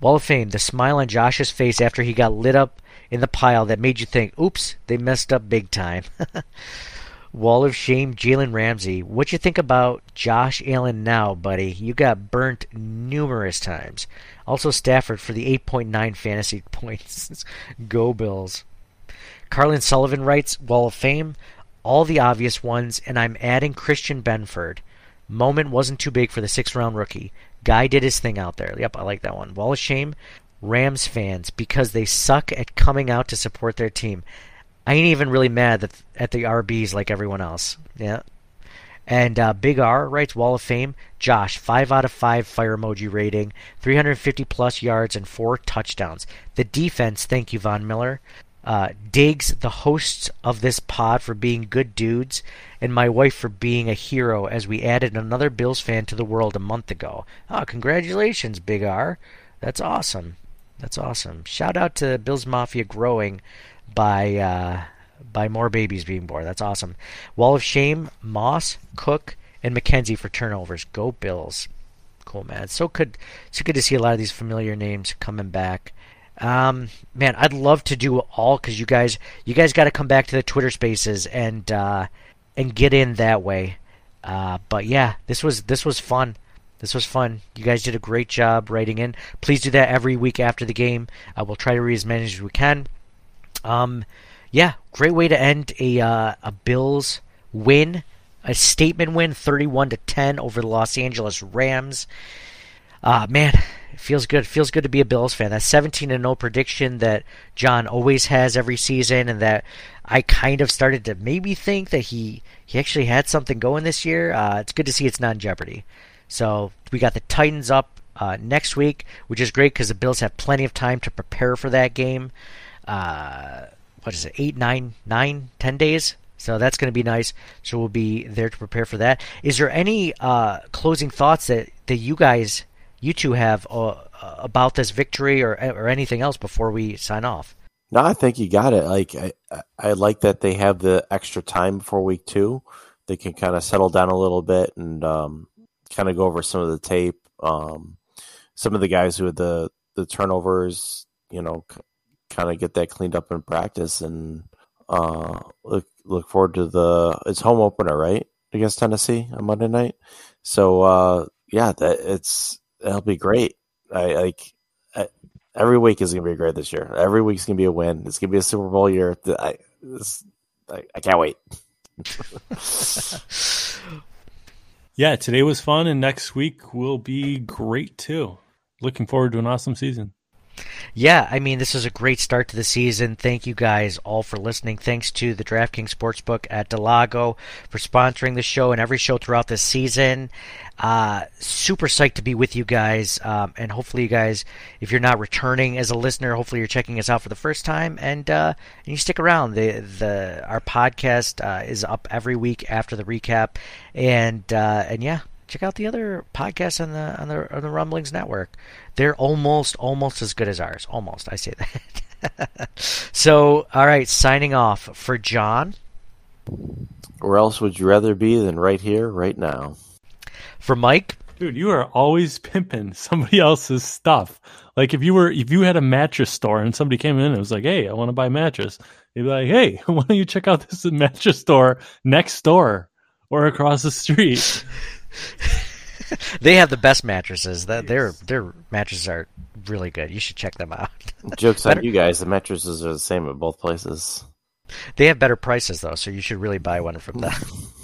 Wall of Fame, the smile on Josh's face after he got lit up in the pile that made you think, oops, they messed up big time. Wall of Shame, Jalen Ramsey. What you think about Josh Allen now, buddy? You got burnt numerous times. Also Stafford for the 8.9 fantasy points. Go Bills. Carlin Sullivan writes, Wall of Fame, all the obvious ones, and I'm adding Christian Benford. Moment wasn't too big for the sixth round rookie. Guy did his thing out there. Yep, I like that one. Wall of shame, Rams fans, because they suck at coming out to support their team. I ain't even really mad that, at the RBs like everyone else. Yeah. And uh, Big R writes Wall of Fame. Josh, 5 out of 5 fire emoji rating, 350 plus yards, and 4 touchdowns. The defense, thank you, Von Miller. Uh, Diggs, the hosts of this pod, for being good dudes, and my wife for being a hero as we added another Bills fan to the world a month ago. Oh, congratulations, Big R. That's awesome. That's awesome. Shout out to Bills Mafia growing by uh, by more babies being born. That's awesome. Wall of Shame, Moss, Cook, and McKenzie for turnovers. Go Bills. Cool, man. So good. So good to see a lot of these familiar names coming back. Um, man, I'd love to do all because you guys, you guys got to come back to the Twitter Spaces and uh, and get in that way. Uh, but yeah, this was this was fun. This was fun. You guys did a great job writing in. Please do that every week after the game. Uh, we'll try to read as many as we can. Um, yeah, great way to end a uh, a Bills win, a statement win, thirty-one to ten over the Los Angeles Rams. Uh, man, it feels good. It feels good to be a Bills fan. That 17 and 0 prediction that John always has every season, and that I kind of started to maybe think that he he actually had something going this year. Uh, it's good to see it's not in jeopardy. So we got the Titans up uh, next week, which is great because the Bills have plenty of time to prepare for that game. Uh, what is it? Eight, nine, nine, ten days. So that's going to be nice. So we'll be there to prepare for that. Is there any uh, closing thoughts that, that you guys, you two, have uh, about this victory or or anything else before we sign off? No, I think you got it. Like I, I like that they have the extra time before week two. They can kind of settle down a little bit and um, kind of go over some of the tape. Um, some of the guys who had the the turnovers, you know, c- kind of get that cleaned up in practice and uh, look look forward to the it's home opener right against Tennessee on Monday night. So uh, yeah, that it's that'll be great. I like every week is gonna be great this year. Every week's gonna be a win. It's gonna be a Super Bowl year. I this, I, I can't wait. Yeah, today was fun, and next week will be great too. Looking forward to an awesome season. Yeah, I mean, this is a great start to the season. Thank you guys all for listening. Thanks to the DraftKings Sportsbook at Del Lago for sponsoring the show and every show throughout this season. Uh, super psyched to be with you guys. Um, and hopefully, you guys, if you're not returning as a listener, hopefully you're checking us out for the first time and, uh, and you stick around. The, the, our podcast uh, is up every week after the recap. And, uh, and yeah, check out the other podcasts on the on the on the Rumblings network. They're almost almost as good as ours. Almost, I say that. so, all right, signing off for John. Where else would you rather be than right here, right now? For Mike, Dude, you are always pimping somebody else's stuff. Like if you were if you had a mattress store and somebody came in and was like, "Hey, I want to buy a mattress," you'd be like, "Hey, why don't you check out this mattress store next door or across the street?" they have the best mattresses. That their their mattresses are really good. You should check them out. Jokes on you guys. The mattresses are the same at both places. They have better prices though, so you should really buy one from them.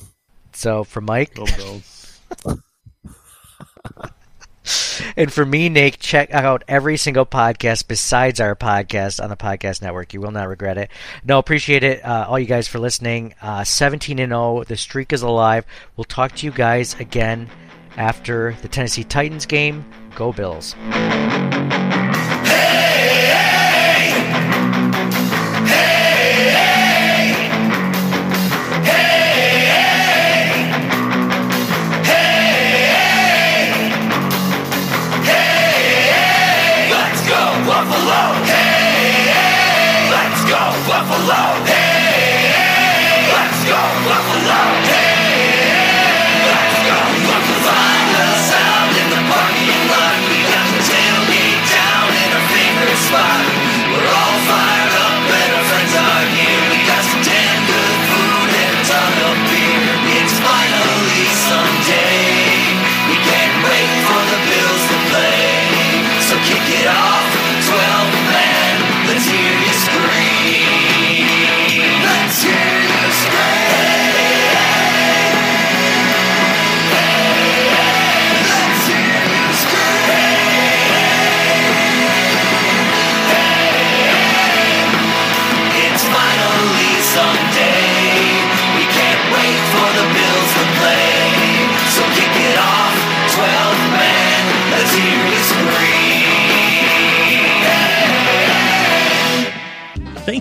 so for Mike, and for me, Nate, check out every single podcast besides our podcast on the podcast network. You will not regret it. No, appreciate it, uh, all you guys for listening. Uh, 17 and 0, the streak is alive. We'll talk to you guys again after the Tennessee Titans game. Go Bills. Let's